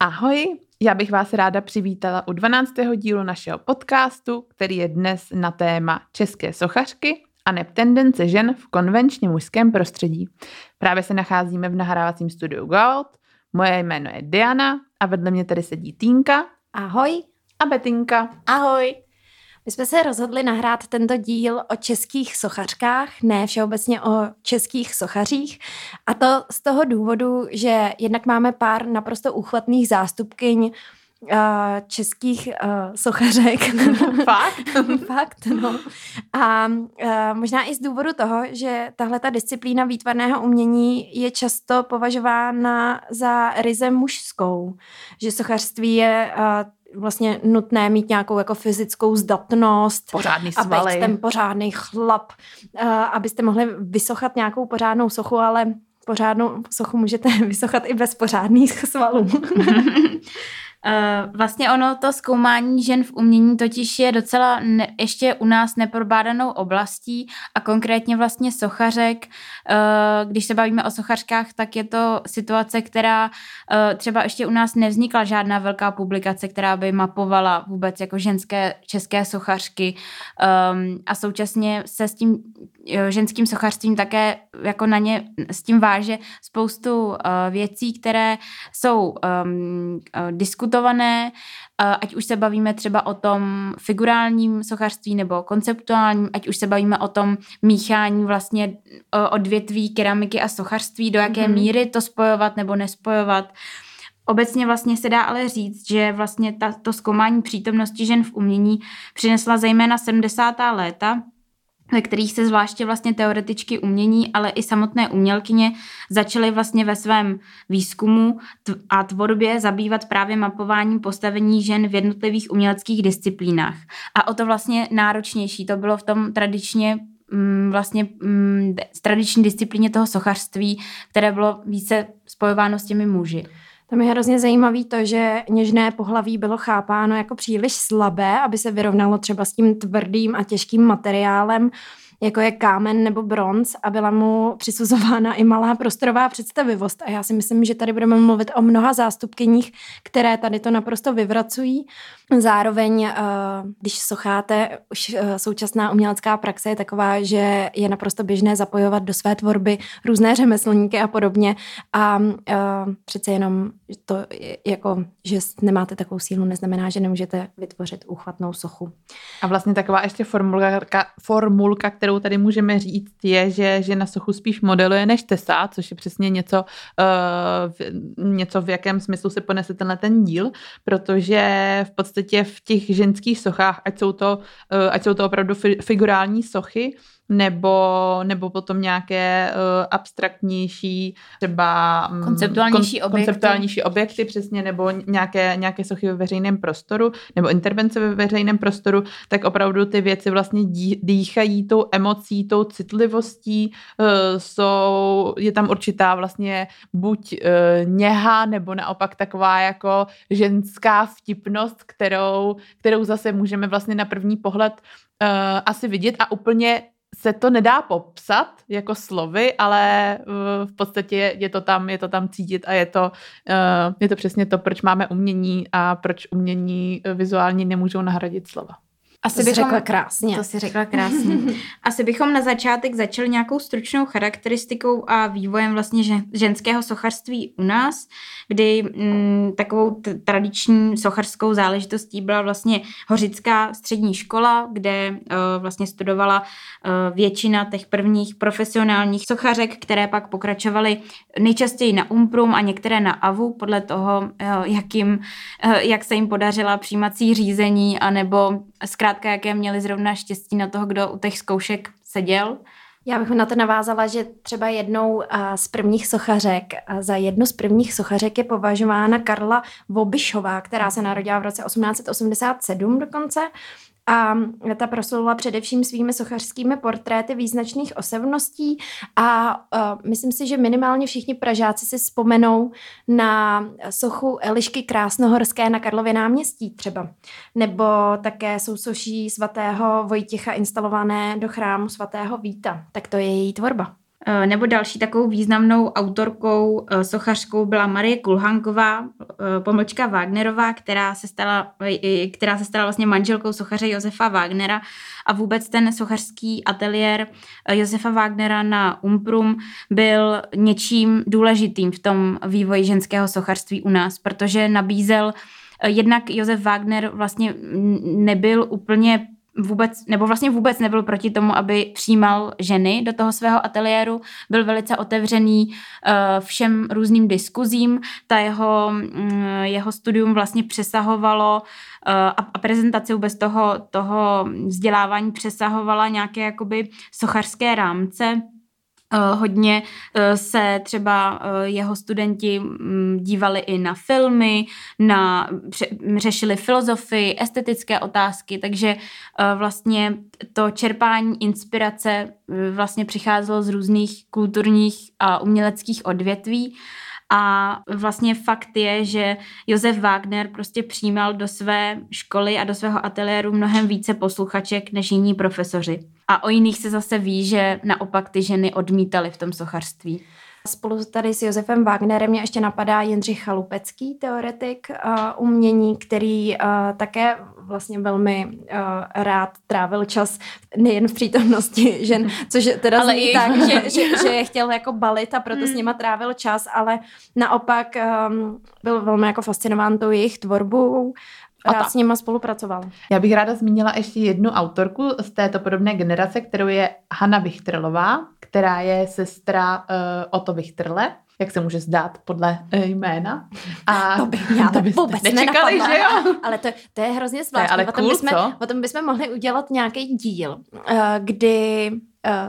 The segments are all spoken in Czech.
Ahoj, já bych vás ráda přivítala u 12. dílu našeho podcastu, který je dnes na téma české sochařky a neb tendence žen v konvenčně mužském prostředí. Právě se nacházíme v nahrávacím studiu Gold. Moje jméno je Diana a vedle mě tady sedí Týnka. Ahoj. A Betinka. Ahoj. My jsme se rozhodli nahrát tento díl o českých sochařkách, ne všeobecně o českých sochařích. A to z toho důvodu, že jednak máme pár naprosto úchvatných zástupkyň českých uh, sochařek. Fakt? Fakt, no. A uh, možná i z důvodu toho, že tahle ta disciplína výtvarného umění je často považována za ryze mužskou. Že sochařství je uh, vlastně nutné mít nějakou jako fyzickou zdatnost. Pořádný svaly. A ten pořádný chlap, uh, abyste mohli vysochat nějakou pořádnou sochu, ale pořádnou sochu můžete vysochat i bez pořádných svalů. Uh, vlastně ono, to zkoumání žen v umění totiž je docela ne, ještě u nás neprobádanou oblastí a konkrétně vlastně sochařek. Uh, když se bavíme o sochařkách, tak je to situace, která uh, třeba ještě u nás nevznikla žádná velká publikace, která by mapovala vůbec jako ženské české sochařky um, a současně se s tím ženským sochařstvím také jako na ně s tím váže spoustu věcí, které jsou um, diskutované, uh, ať už se bavíme třeba o tom figurálním sochařství nebo konceptuálním, ať už se bavíme o tom míchání vlastně uh, odvětví keramiky a sochařství, do jaké mm-hmm. míry to spojovat nebo nespojovat. Obecně vlastně se dá ale říct, že vlastně ta, to zkoumání přítomnosti žen v umění přinesla zejména 70. léta, ve kterých se zvláště vlastně teoretičky umění, ale i samotné umělkyně začaly vlastně ve svém výzkumu a tvorbě zabývat právě mapováním postavení žen v jednotlivých uměleckých disciplínách. A o to vlastně náročnější to bylo v tom tradičně mm, vlastně mm, tradiční disciplíně toho sochařství, které bylo více spojováno s těmi muži. Tam je hrozně zajímavý to, že něžné pohlaví bylo chápáno jako příliš slabé, aby se vyrovnalo třeba s tím tvrdým a těžkým materiálem jako je kámen nebo bronz a byla mu přisuzována i malá prostorová představivost. A já si myslím, že tady budeme mluvit o mnoha zástupkyních, které tady to naprosto vyvracují. Zároveň, eh, když socháte, už eh, současná umělecká praxe je taková, že je naprosto běžné zapojovat do své tvorby různé řemeslníky a podobně. A eh, přece jenom to, jako, že nemáte takovou sílu, neznamená, že nemůžete vytvořit úchvatnou sochu. A vlastně taková ještě formulka, formulka která kterou tady můžeme říct, je, že, že na sochu spíš modeluje než tesá, což je přesně něco, uh, něco v jakém smyslu se ponese tenhle ten díl, protože v podstatě v těch ženských sochách, ať jsou to, uh, ať jsou to opravdu figurální sochy, nebo, nebo potom nějaké uh, abstraktnější, třeba um, konceptuálnější, kon, objekty. konceptuálnější objekty, přesně, nebo nějaké, nějaké sochy ve veřejném prostoru, nebo intervence ve veřejném prostoru, tak opravdu ty věci vlastně dí, dýchají tou emocí, tou citlivostí, uh, jsou, je tam určitá vlastně buď uh, něha, nebo naopak taková jako ženská vtipnost, kterou, kterou zase můžeme vlastně na první pohled uh, asi vidět a úplně se to nedá popsat jako slovy, ale v podstatě je to tam, je to tam cítit a je to, eh, je to přesně to, proč máme umění a proč umění vizuální nemůžou nahradit slova. Asi to bychom, řekla krásně. To si řekla krásně. Asi bychom na začátek začali nějakou stručnou charakteristikou a vývojem vlastně ženského sochařství u nás, kdy m, mm, takovou t- tradiční sochařskou záležitostí byla vlastně Hořická střední škola, kde uh, vlastně studovala uh, většina těch prvních profesionálních sochařek, které pak pokračovaly nejčastěji na Umprum a některé na AVU, podle toho, uh, jak, jim, uh, jak se jim podařila přijímací řízení, anebo zkrátka, jaké měli zrovna štěstí na toho, kdo u těch zkoušek seděl. Já bych na to navázala, že třeba jednou z prvních sochařek, za jednu z prvních sochařek je považována Karla Vobišová, která se narodila v roce 1887 dokonce a ta proslula především svými sochařskými portréty význačných osobností a uh, myslím si, že minimálně všichni Pražáci si vzpomenou na sochu Elišky Krásnohorské na Karlově náměstí třeba, nebo také sousoší svatého Vojtěcha instalované do chrámu svatého Víta. Tak to je její tvorba. Eh, nebo další takovou významnou autorkou, eh, sochařkou byla Marie Kulhanková, eh, pomlčka Wagnerová, která se stala, která se stala vlastně manželkou sochaře Josefa Wagnera a vůbec ten sochařský ateliér Josefa Wagnera na Umprum byl něčím důležitým v tom vývoji ženského sochařství u nás, protože nabízel Jednak Josef Wagner vlastně nebyl úplně vůbec, nebo vlastně vůbec nebyl proti tomu, aby přijímal ženy do toho svého ateliéru, byl velice otevřený uh, všem různým diskuzím, ta jeho, um, jeho studium vlastně přesahovalo uh, a, a prezentace vůbec toho, toho vzdělávání přesahovala nějaké jakoby sochařské rámce, Eh, hodně eh, se třeba eh, jeho studenti mm, dívali i na filmy, na, řešili filozofii, estetické otázky, takže vlastně to čerpání inspirace vlastně přicházelo z různých kulturních a uměleckých odvětví. A vlastně fakt je, že Josef Wagner prostě přijímal do své školy a do svého ateliéru mnohem více posluchaček než jiní profesoři. A o jiných se zase ví, že naopak ty ženy odmítaly v tom sochařství. Spolu tady s Josefem Wagnerem mě ještě napadá Jindřich Chalupecký, teoretik uh, umění, který uh, také vlastně velmi uh, rád trávil čas nejen v přítomnosti žen, což teda ale zní tak, že, že, že je chtěl jako balit a proto hmm. s nima trávil čas, ale naopak um, byl velmi jako fascinován tou jejich tvorbou, rád s nima spolupracoval. Já bych ráda zmínila ještě jednu autorku z této podobné generace, kterou je Hanna Vichtrlová, která je sestra uh, Otto Vichtrle jak se může zdát podle uh, jména. A to bych měla to vůbec nečekali, že jo? Ale to, to je hrozně zvláštní. Ale o, tom cool, bychom, co? o tom bychom mohli udělat nějaký díl, uh, kdy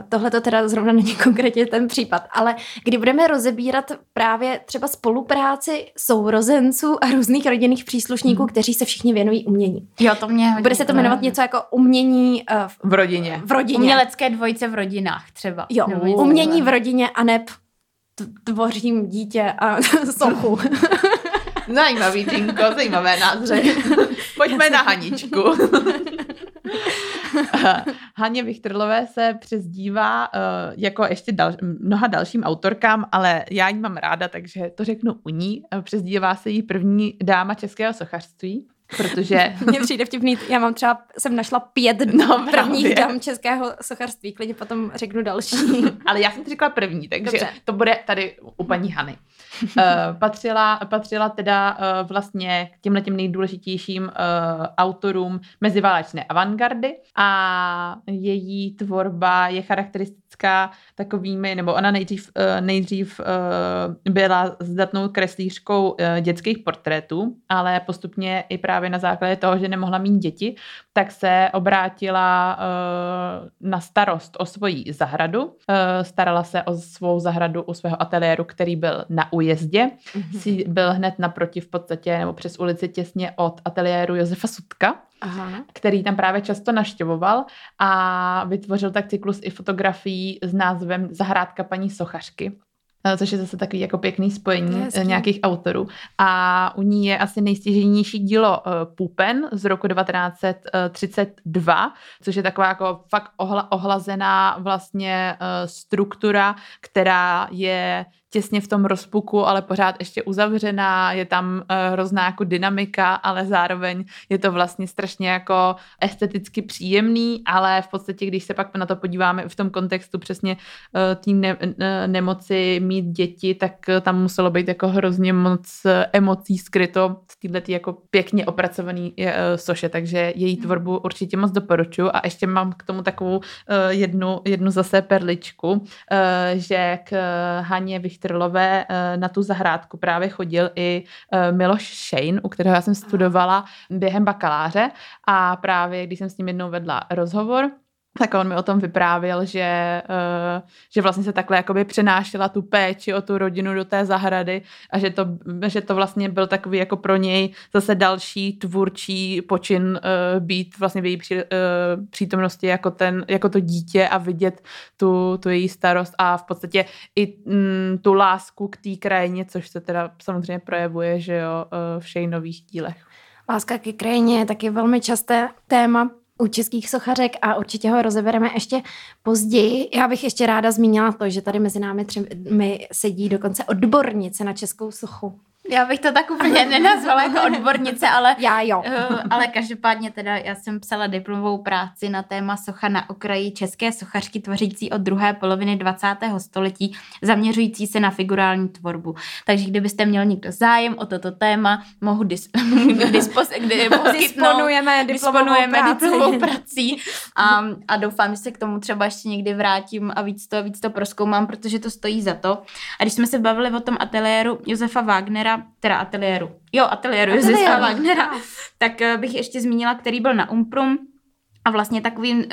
tohle to teda zrovna není konkrétně ten případ, ale kdy budeme rozebírat právě třeba spolupráci sourozenců a různých rodinných příslušníků, mm. kteří se všichni věnují umění. Jo, to mě Bude se to jmenovat něco jako umění uh, v, v rodině. V rodině. Umělecké dvojice v rodinách třeba. Jo, umění v rodině a neb tvořím dítě a sochu. Zajímavý, Tinko, zajímavé názře. Pojďme na Haničku. Haně Vichtrlové se přezdívá uh, jako ještě dal, mnoha dalším autorkám, ale já ji mám ráda, takže to řeknu u ní. Přezdívá se jí první dáma českého sochařství protože... Mně přijde vtipný, já mám třeba, jsem našla pět no, prvních dám českého sochařství, klidně potom řeknu další. Ale já jsem ti řekla první, takže Dobře. to bude tady u paní Hany. Uh, patřila, patřila teda uh, vlastně k těmhle těm nejdůležitějším uh, autorům meziválečné avantgardy a její tvorba je charakteristická takovými, nebo ona nejdřív, uh, nejdřív uh, byla zdatnou kreslířkou uh, dětských portrétů, ale postupně i právě právě na základě toho, že nemohla mít děti, tak se obrátila uh, na starost o svoji zahradu. Uh, starala se o svou zahradu u svého ateliéru, který byl na újezdě. Mm-hmm. Byl hned naproti v podstatě, nebo přes ulici těsně od ateliéru Josefa Sutka. Aha. který tam právě často naštěvoval a vytvořil tak cyklus i fotografií s názvem Zahrádka paní Sochařky. Eh, což je zase takový jako pěkný spojení Hezky. nějakých autorů. A u ní je asi nejstěženější dílo uh, Pupen z roku 1932, což je taková jako fakt ohla, ohlazená vlastně struktura, která je těsně v tom rozpuku, ale pořád ještě uzavřená, je tam uh, hrozná jako dynamika, ale zároveň je to vlastně strašně jako esteticky příjemný, ale v podstatě, když se pak na to podíváme v tom kontextu přesně uh, té ne- ne- nemoci mít děti, tak tam muselo být jako hrozně moc emocí skryto v této jako pěkně opracovaný soše, takže její hmm. tvorbu určitě moc doporučuji a ještě mám k tomu takovou jednu, jednu zase perličku, že k Haně bych Trlové eh, na tu zahrádku právě chodil i eh, Miloš Shane, u kterého já jsem studovala během bakaláře. A právě když jsem s ním jednou vedla rozhovor, tak on mi o tom vyprávěl, že, uh, že vlastně se takhle jakoby přenášela tu péči o tu rodinu do té zahrady a že to, že to vlastně byl takový jako pro něj zase další tvůrčí počin uh, být vlastně v její uh, přítomnosti jako, ten, jako to dítě a vidět tu, tu její starost a v podstatě i mm, tu lásku k té krajině, což se teda samozřejmě projevuje, že jo, v nových dílech. Láska ke krajině je taky velmi časté téma u českých sochařek a určitě ho rozebereme ještě později. Já bych ještě ráda zmínila to, že tady mezi námi třemi sedí dokonce odbornice na českou sochu. Já bych to tak úplně nenazvala jako odbornice, ale, já jo. Uh, ale každopádně teda já jsem psala diplomovou práci na téma socha na okraji české sochařky tvořící od druhé poloviny 20. století, zaměřující se na figurální tvorbu. Takže kdybyste měl někdo zájem o toto téma, mohu dis, dispos, kdy, disponujeme diplomovou, disponujeme práci. diplomovou prací a, a doufám, že se k tomu třeba ještě někdy vrátím a víc to, víc to proskoumám, protože to stojí za to. A když jsme se bavili o tom ateliéru Josefa Wagnera, teda ateliéru, jo, ateliéru. Josefa Wagnera, tak eh, bych ještě zmínila, který byl na Umprum, a vlastně takovým uh,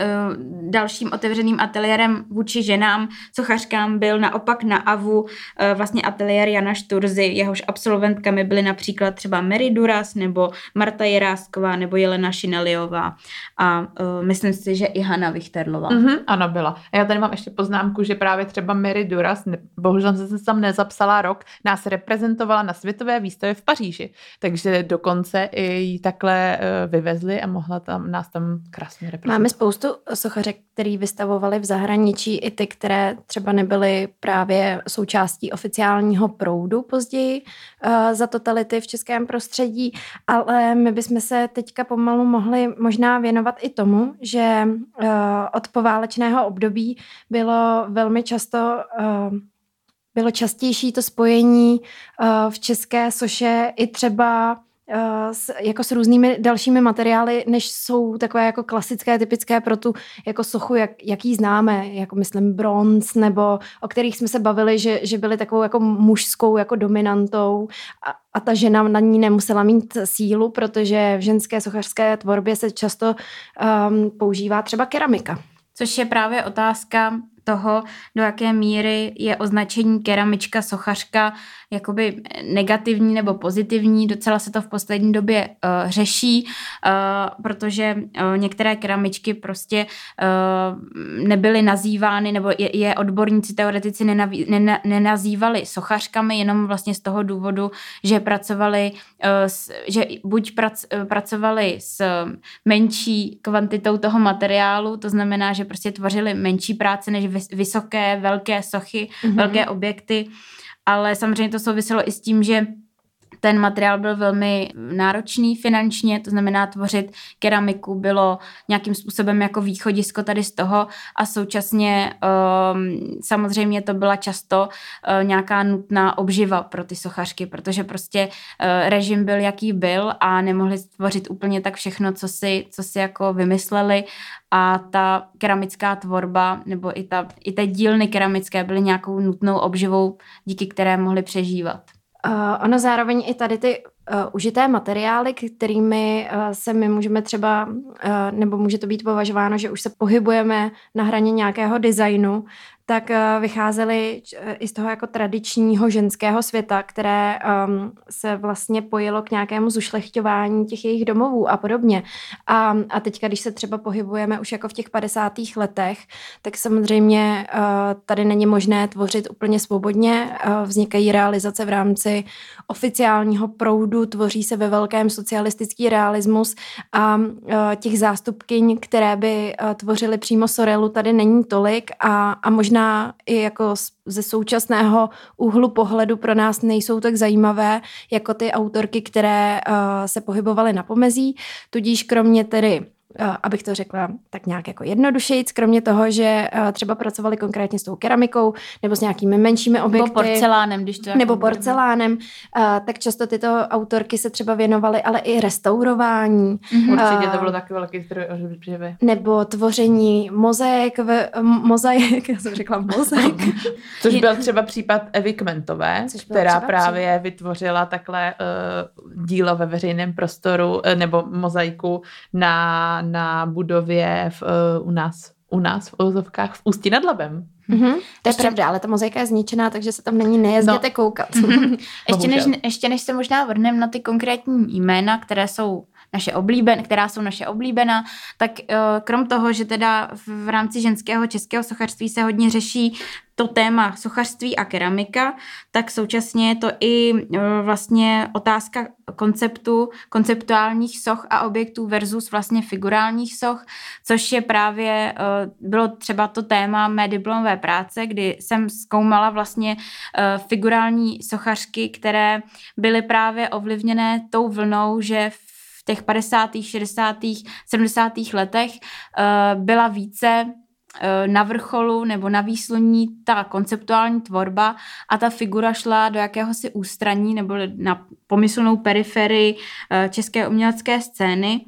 dalším otevřeným ateliérem vůči ženám, sochařkám byl naopak na AVU uh, vlastně ateliér Jana Šturzy, jehož absolventkami byly například třeba Mary Duras nebo Marta Jirásková nebo Jelena Šineliová a uh, myslím si, že i Hanna Vichterlová. Mm-hmm, ano, byla. A já tady mám ještě poznámku, že právě třeba Mary Duras, ne, bohužel jsem se tam nezapsala rok, nás reprezentovala na světové výstavě v Paříži, takže dokonce i ji takhle uh, vyvezli a mohla tam nás tam krásně krásně Máme spoustu sochařek, který vystavovali v zahraničí, i ty, které třeba nebyly právě součástí oficiálního proudu později uh, za totality v českém prostředí, ale my bychom se teďka pomalu mohli možná věnovat i tomu, že uh, od poválečného období bylo velmi často uh, bylo častější to spojení v české soše i třeba s, jako s různými dalšími materiály, než jsou takové jako klasické, typické pro tu jako sochu, jak, jaký známe, jako myslím bronz, nebo o kterých jsme se bavili, že, že byly takovou jako mužskou jako dominantou a, a ta žena na ní nemusela mít sílu, protože v ženské sochařské tvorbě se často um, používá třeba keramika. Což je právě otázka toho, do jaké míry je označení keramička, sochařka jakoby negativní nebo pozitivní. Docela se to v poslední době uh, řeší, uh, protože uh, některé keramičky prostě uh, nebyly nazývány, nebo je, je odborníci, teoretici nenaví, nena, nenazývali sochařkami jenom vlastně z toho důvodu, že pracovali, uh, s, že buď prac, uh, pracovali s menší kvantitou toho materiálu, to znamená, že prostě tvořili menší práce než vysoké, velké sochy, mm-hmm. velké objekty, ale samozřejmě to souviselo i s tím, že ten materiál byl velmi náročný finančně, to znamená tvořit keramiku bylo nějakým způsobem jako východisko tady z toho a současně um, samozřejmě to byla často uh, nějaká nutná obživa pro ty sochařky, protože prostě uh, režim byl jaký byl a nemohli tvořit úplně tak všechno, co si, co si jako vymysleli a ta keramická tvorba nebo i, ta, i ty dílny keramické byly nějakou nutnou obživou, díky které mohly přežívat. Uh, ono zároveň i tady ty uh, užité materiály, kterými uh, se my můžeme třeba, uh, nebo může to být považováno, že už se pohybujeme na hraně nějakého designu, tak uh, vycházely i z toho jako tradičního ženského světa, které um, se vlastně pojilo k nějakému zušlechťování těch jejich domovů a podobně. A, a teďka, když se třeba pohybujeme už jako v těch 50. letech, tak samozřejmě uh, tady není možné tvořit úplně svobodně. Uh, vznikají realizace v rámci oficiálního proudu, tvoří se ve velkém socialistický realismus a uh, těch zástupkyň, které by uh, tvořily přímo Sorelu, tady není tolik a, a možná možná i jako ze současného úhlu pohledu pro nás nejsou tak zajímavé jako ty autorky, které uh, se pohybovaly na pomezí, tudíž kromě tedy abych to řekla tak nějak jako jednodušejc, kromě toho, že eh, třeba pracovali konkrétně s tou keramikou nebo s nějakými menšími objekty. Nebo porcelánem, když to Nebo porcelánem, eh, tak často tyto autorky se třeba věnovaly ale i restaurování. Mm-hmm. Určitě to bylo taky velký zdroj oživy. Nebo tvoření mozaik, v, mozaik, já jsem řekla mozaik. Což byl třeba případ Evy Kmentové, která právě případ. vytvořila takhle uh, dílo ve veřejném prostoru uh, nebo mozaiku na na budově v, uh, u nás u nás v Ozovkách v Ústí nad Labem. Mm-hmm. To je ještě... pravda, ale ta mozaika je zničená, takže se tam není nejezděte no. koukat. ještě, než, ještě než se možná vrhneme na ty konkrétní jména, které jsou naše oblíben, která jsou naše oblíbená, tak uh, krom toho, že teda v, rámci ženského českého sochařství se hodně řeší to téma sochařství a keramika, tak současně je to i uh, vlastně otázka konceptu, konceptuálních soch a objektů versus vlastně figurálních soch, což je právě, uh, bylo třeba to téma mé diplomové práce, kdy jsem zkoumala vlastně figurální sochařky, které byly právě ovlivněné tou vlnou, že v těch 50., 60., 70. letech uh, byla více uh, na vrcholu nebo na výsloní ta konceptuální tvorba a ta figura šla do jakéhosi ústraní nebo na pomyslnou periferii uh, české umělecké scény.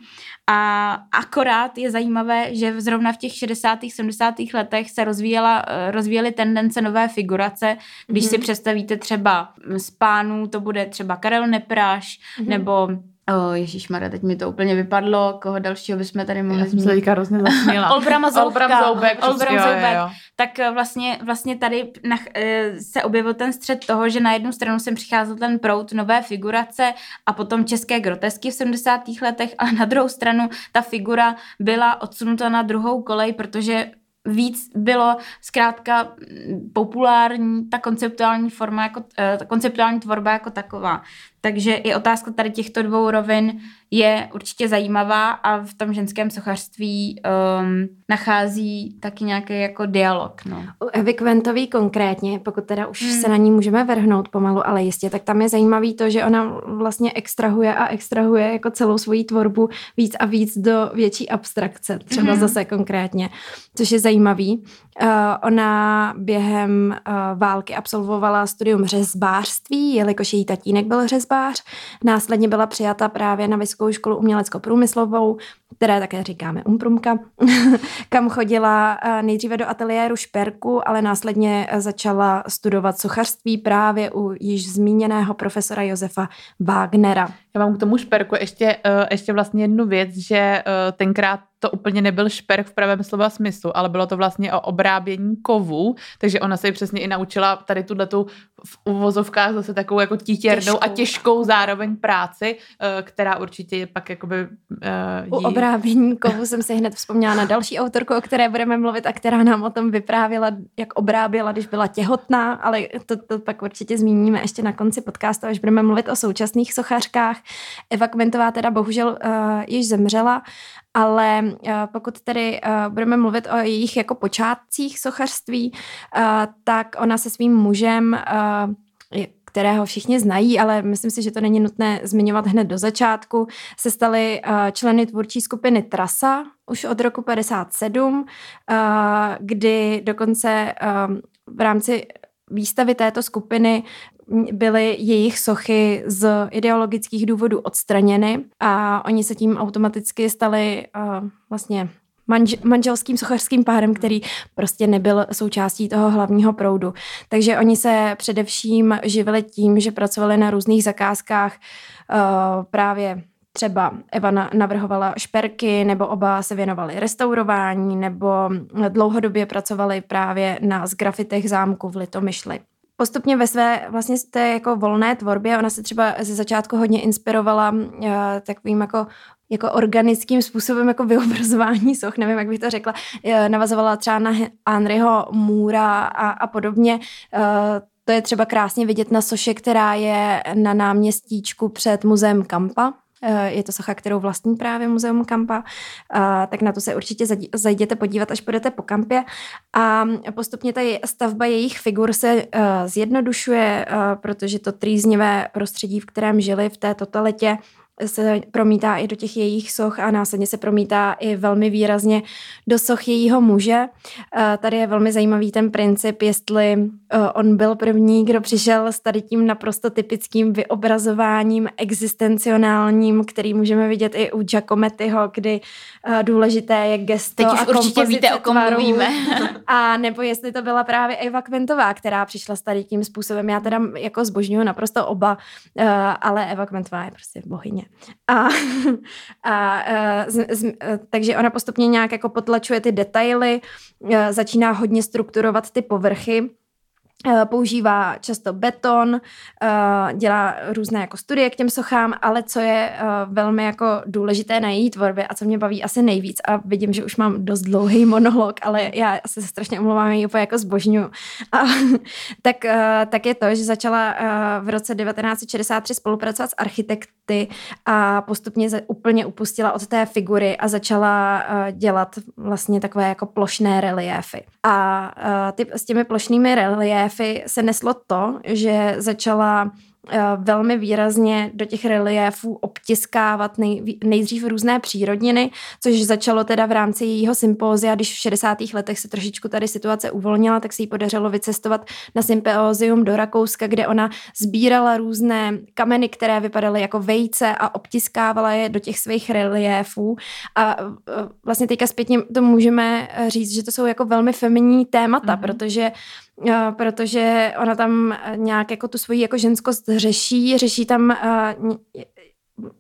A akorát je zajímavé, že zrovna v těch 60. 70. letech se rozvíjela, rozvíjely tendence nové figurace. Když mm-hmm. si představíte třeba z pánů, to bude třeba Karel Nepráš mm-hmm. nebo Oh, Ježíš Mara, teď mi to úplně vypadlo, koho dalšího bychom tady mohli zmínit. Já jsem se hrozně zasměla. Olbram Zoubek. Olbram Zoubek. Tak eh, vlastně, vlastně tady na, eh, se objevil ten střed toho, že na jednu stranu jsem přicházel ten prout nové figurace a potom české grotesky v 70. letech, ale na druhou stranu ta figura byla odsunuta na druhou kolej, protože víc bylo zkrátka populární ta konceptuální forma, jako, eh, ta konceptuální tvorba jako taková. Takže i otázka tady těchto dvou rovin je určitě zajímavá a v tom ženském sochařství um, nachází taky nějaký jako dialog. No. U Evy Kventový konkrétně, pokud teda už hmm. se na ní můžeme vrhnout pomalu, ale jistě, tak tam je zajímavý to, že ona vlastně extrahuje a extrahuje jako celou svoji tvorbu víc a víc do větší abstrakce, třeba hmm. zase konkrétně, což je zajímavý. Uh, ona během uh, války absolvovala studium řezbářství, jelikož její tatínek byl řezbář. Následně byla přijata právě na Vysokou školu umělecko-průmyslovou, které také říkáme Umprumka, kam chodila uh, nejdříve do ateliéru šperku, ale následně začala studovat sochařství právě u již zmíněného profesora Josefa Wagnera. Já mám k tomu šperku ještě, ještě vlastně jednu věc, že tenkrát to úplně nebyl šperk v pravém slova smyslu, ale bylo to vlastně o obrábění kovů, takže ona se ji přesně i naučila tady tuhle tu v uvozovkách zase takovou jako títěrnou těžkou. a těžkou zároveň práci, eh, která určitě je pak jakoby uh, jí... U obrábění kovů jsem si hned vzpomněla na další autorku, o které budeme mluvit a která nám o tom vyprávěla, jak obráběla, když byla těhotná, ale to, to pak určitě zmíníme ještě na konci podcastu, až budeme mluvit o současných sochařkách. Eva Kmentová teda bohužel uh, již zemřela ale uh, pokud tedy uh, budeme mluvit o jejich jako počátcích sochařství, uh, tak ona se svým mužem kterého všichni znají, ale myslím si, že to není nutné zmiňovat hned do začátku, se staly členy tvůrčí skupiny Trasa už od roku 57, kdy dokonce v rámci výstavy této skupiny byly jejich sochy z ideologických důvodů odstraněny a oni se tím automaticky stali uh, vlastně manž- manželským sochařským párem, který prostě nebyl součástí toho hlavního proudu. Takže oni se především živili tím, že pracovali na různých zakázkách uh, právě třeba Eva navrhovala šperky, nebo oba se věnovali restaurování, nebo dlouhodobě pracovali právě na zgrafitech zámku v Litomyšli postupně ve své vlastně té jako volné tvorbě, ona se třeba ze začátku hodně inspirovala uh, takovým jako jako organickým způsobem jako vyobrazování soch, nevím, jak bych to řekla, uh, navazovala třeba na Henryho Můra a, a podobně. Uh, to je třeba krásně vidět na soše, která je na náměstíčku před muzeem Kampa, Eh, je to socha, kterou vlastní právě Muzeum Kampa, eh, tak na to se určitě zajděte podívat, až budete po kampě. A postupně ta stavba jejich figur se eh, zjednodušuje, protože to trýznivé prostředí, v kterém žili v té totalitě, se promítá i do těch jejich soch a následně se promítá i velmi výrazně do soch jejího muže. Tady je velmi zajímavý ten princip, jestli e, on byl první, kdo přišel s tady tím naprosto typickým vyobrazováním existencionálním, který můžeme vidět i u Giacomettiho, kdy důležité je gesto Teď už a určitě víte, o kom mluvíme. A nebo jestli to byla právě Eva Kventová, která přišla s tady tím způsobem. Já teda jako zbožňuju naprosto oba, e, ale Eva Kventová je prostě bohyně. A, a z, z, takže ona postupně nějak jako potlačuje ty detaily, začíná hodně strukturovat ty povrchy Eh, používá často beton, eh, dělá různé jako studie k těm sochám, ale co je eh, velmi jako důležité na její tvorbě a co mě baví asi nejvíc a vidím, že už mám dost dlouhý monolog, ale já se strašně omlouvám, ji úplně jako zbožňuju. A, tak, tak je to, že začala v roce 1963 spolupracovat s architekty a postupně úplně upustila od té figury a začala dělat vlastně takové jako plošné reliéfy. A ty, s těmi plošnými reliéfy reliéfy se neslo to, že začala Eh, velmi výrazně do těch reliéfů obtiskávat nej, nejdřív různé přírodniny, což začalo teda v rámci jejího sympózia, když v 60. letech se trošičku tady situace uvolnila, tak se jí podařilo vycestovat na sympózium do Rakouska, kde ona sbírala různé kameny, které vypadaly jako vejce a obtiskávala je do těch svých reliéfů a eh, vlastně teďka zpětně to můžeme říct, že to jsou jako velmi feminní témata, mm-hmm. protože protože ona tam nějak jako tu svoji jako ženskost řeší, řeší tam uh,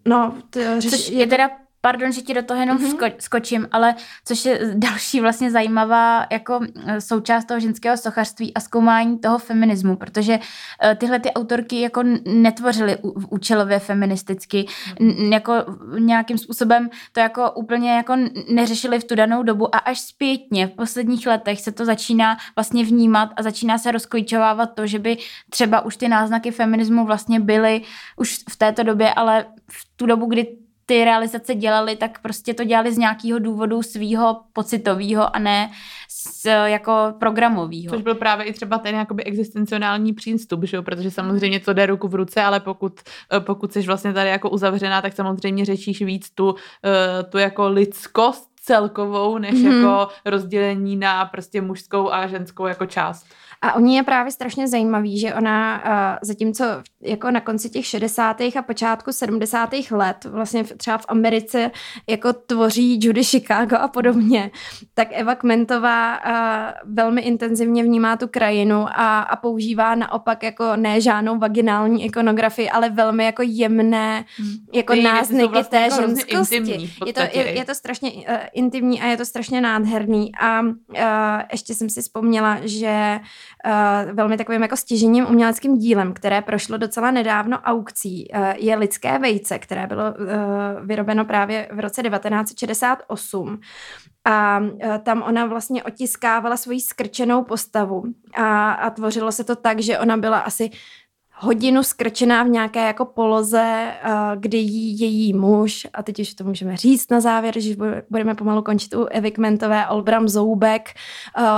no, to, řeší, Což je teda Pardon, že ti do toho jenom mm-hmm. sko- skočím, ale což je další vlastně zajímavá jako součást toho ženského sochařství a zkoumání toho feminismu, protože uh, tyhle ty autorky jako netvořily účelově feministicky, n- jako nějakým způsobem to jako úplně jako neřešili v tu danou dobu a až zpětně v posledních letech se to začíná vlastně vnímat a začíná se rozkojčovávat to, že by třeba už ty náznaky feminismu vlastně byly už v této době, ale v tu dobu, kdy ty realizace dělali, tak prostě to dělali z nějakého důvodu svýho pocitového a ne z, jako programového. Což byl právě i třeba ten jakoby existenciální přístup, že jo? protože samozřejmě to jde ruku v ruce, ale pokud, eh, pokud jsi vlastně tady jako uzavřená, tak samozřejmě řečíš víc tu, eh, tu jako lidskost celkovou, než mm-hmm. jako rozdělení na prostě mužskou a ženskou jako část. A oni je právě strašně zajímavý, že ona uh, zatímco jako na konci těch 60. a počátku 70. let, vlastně třeba v Americe jako tvoří Judy Chicago a podobně, tak Eva Kmentová uh, velmi intenzivně vnímá tu krajinu a, a používá naopak jako ne žádnou vaginální ikonografii, ale velmi jako jemné hmm. jako Ty náznaky vlastně té jako ženskosti. Je to, je, je to strašně uh, intimní a je to strašně nádherný a uh, ještě jsem si vzpomněla, že uh, velmi takovým jako stěžením uměleckým dílem, které prošlo docela nedávno aukcí, uh, je lidské vejce, které bylo uh, vyrobeno právě v roce 1968. A tam ona vlastně otiskávala svoji skrčenou postavu a, a tvořilo se to tak, že ona byla asi hodinu skrčená v nějaké jako poloze, kdy jí její muž, a teď už to můžeme říct na závěr, že budeme pomalu končit u Evy Kmentové, Olbram Zoubek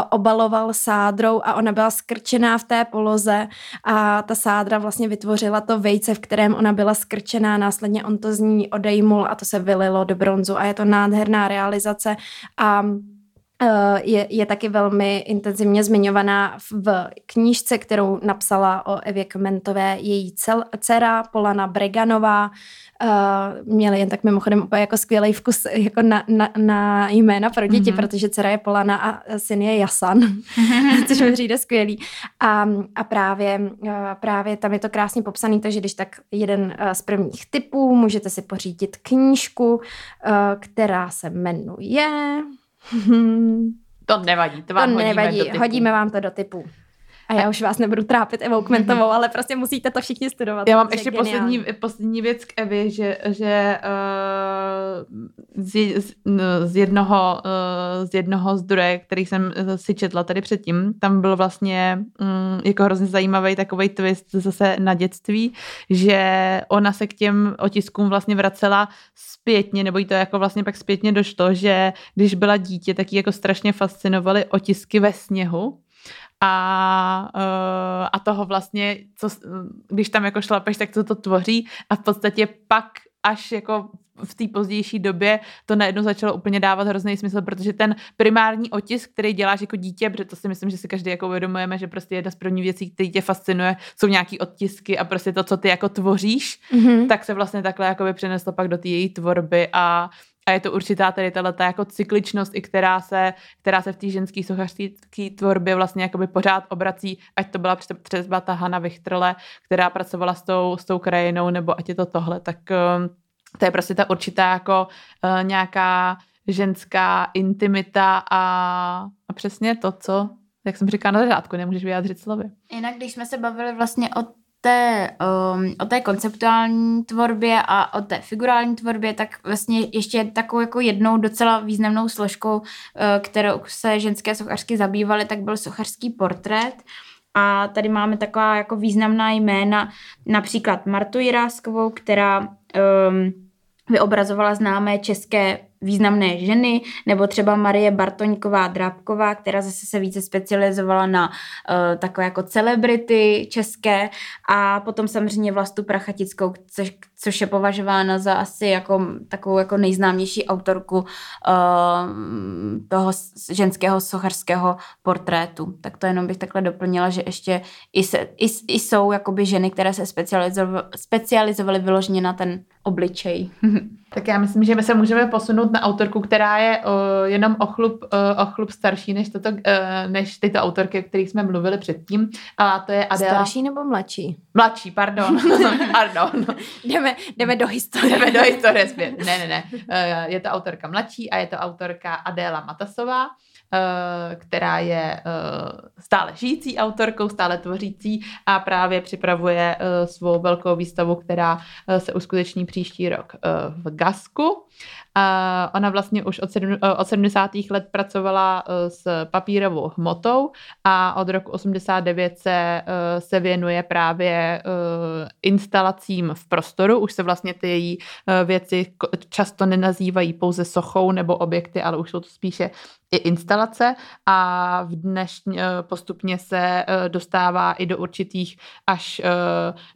obaloval sádrou a ona byla skrčená v té poloze a ta sádra vlastně vytvořila to vejce, v kterém ona byla skrčená, následně on to z ní odejmul a to se vylilo do bronzu a je to nádherná realizace a Eh, je, je taky velmi intenzivně zmiňovaná v knížce, kterou napsala o Evě Kmentové její cel, dcera Polana Breganová. Uh, měli jen tak mimochodem úplně jako skvělý vkus jako na, na, na jména pro děti, mm-hmm. protože dcera je Polana a syn je Jasan, což mi přijde skvělý. A, a právě, uh, právě tam je to krásně popsaný, takže když tak jeden z prvních typů, můžete si pořídit knížku, která se jmenuje to nevadí, to vám to hodíme nevadí, hodíme vám to do typu. A já už vás nebudu trápit Evou Kmentovou, ale prostě musíte to všichni studovat. Já mám ještě poslední, poslední věc k Evi, že, že uh, z, z, jednoho, uh, z jednoho zdroje, který jsem si četla tady předtím, tam byl vlastně um, jako hrozně zajímavý takový twist zase na dětství, že ona se k těm otiskům vlastně vracela zpětně, nebo jí to jako vlastně pak zpětně došlo, že když byla dítě, tak jí jako strašně fascinovaly otisky ve sněhu a, uh, a toho vlastně, co, když tam jako šlapeš, tak co to tvoří a v podstatě pak až jako v té pozdější době to najednou začalo úplně dávat hrozný smysl, protože ten primární otisk, který děláš jako dítě, protože to si myslím, že si každý jako uvědomujeme, že prostě jedna z prvních věcí, které tě fascinuje, jsou nějaký odtisky a prostě to, co ty jako tvoříš, mm-hmm. tak se vlastně takhle jako by přeneslo pak do té její tvorby a a je to určitá tady ta jako cykličnost, i která se, která se v té ženské sochařské tvorbě vlastně jakoby pořád obrací, ať to byla třeba ta Hanna Vichtrle, která pracovala s tou, s tou krajinou, nebo ať je to tohle, tak um, To je prostě ta určitá jako uh, nějaká ženská intimita a, a přesně to, co, jak jsem říkala na začátku, nemůžeš vyjádřit slovy. Jinak, když jsme se bavili vlastně o té, um, o té konceptuální tvorbě a o té figurální tvorbě, tak vlastně ještě takovou jako jednou docela významnou složkou, uh, kterou se ženské sochařky zabývaly, tak byl sochařský portrét. A tady máme taková jako významná jména, například Martu Jiráskovou, která um, vyobrazovala známé české významné ženy, nebo třeba Marie Bartoňková Drábková, která zase se více specializovala na uh, takové jako celebrity české a potom samozřejmě Vlastu Prachatickou, což, což je považována za asi jako takovou jako nejznámější autorku uh, toho ženského sochařského portrétu. Tak to jenom bych takhle doplnila, že ještě i, se, i, i jsou jakoby ženy, které se specializovaly, specializovaly vyloženě na ten obličej. tak já myslím, že my se můžeme posunout na autorku, která je uh, jenom o chlup, uh, o chlup starší než, toto, uh, než tyto autorky, o kterých jsme mluvili předtím. A to je Adela. Starší nebo mladší? Mladší, pardon. pardon. jdeme, jdeme do historie. Jdeme do historie zpět. Ne, ne, ne. Uh, je to autorka mladší a je to autorka Adéla Matasová. Eh, která je eh, stále žijící autorkou, stále tvořící a právě připravuje eh, svou velkou výstavu, která se uskuteční příští rok v Gasku. A ona vlastně už od, sedm, od 70. let pracovala s papírovou hmotou a od roku 89 se, se věnuje právě instalacím v prostoru. Už se vlastně ty její věci často nenazývají pouze sochou nebo objekty, ale už jsou to spíše i instalace a v dnešní eh, postupně se eh, dostává i do určitých až eh,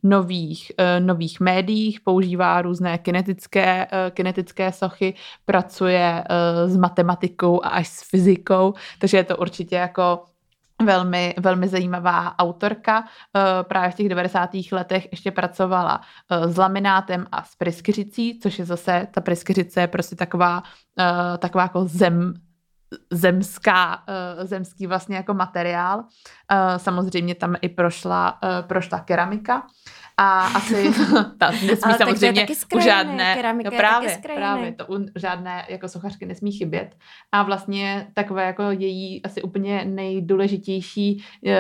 nových, nových médiích, používá různé kinetické, kinetické sochy, pracuje s matematikou a až s fyzikou, takže je to určitě jako velmi, velmi zajímavá autorka. Právě v těch 90. letech ještě pracovala s laminátem a s pryskyřicí, což je zase, ta pryskyřice je prostě taková, taková jako zem, zemská, zemský vlastně jako materiál. Samozřejmě tam i prošla, prošla keramika. A asi ta nesmí Ale samozřejmě u žádné, keramika no právě, právě, to u žádné jako sochařky nesmí chybět. A vlastně takové jako její asi úplně nejdůležitější uh,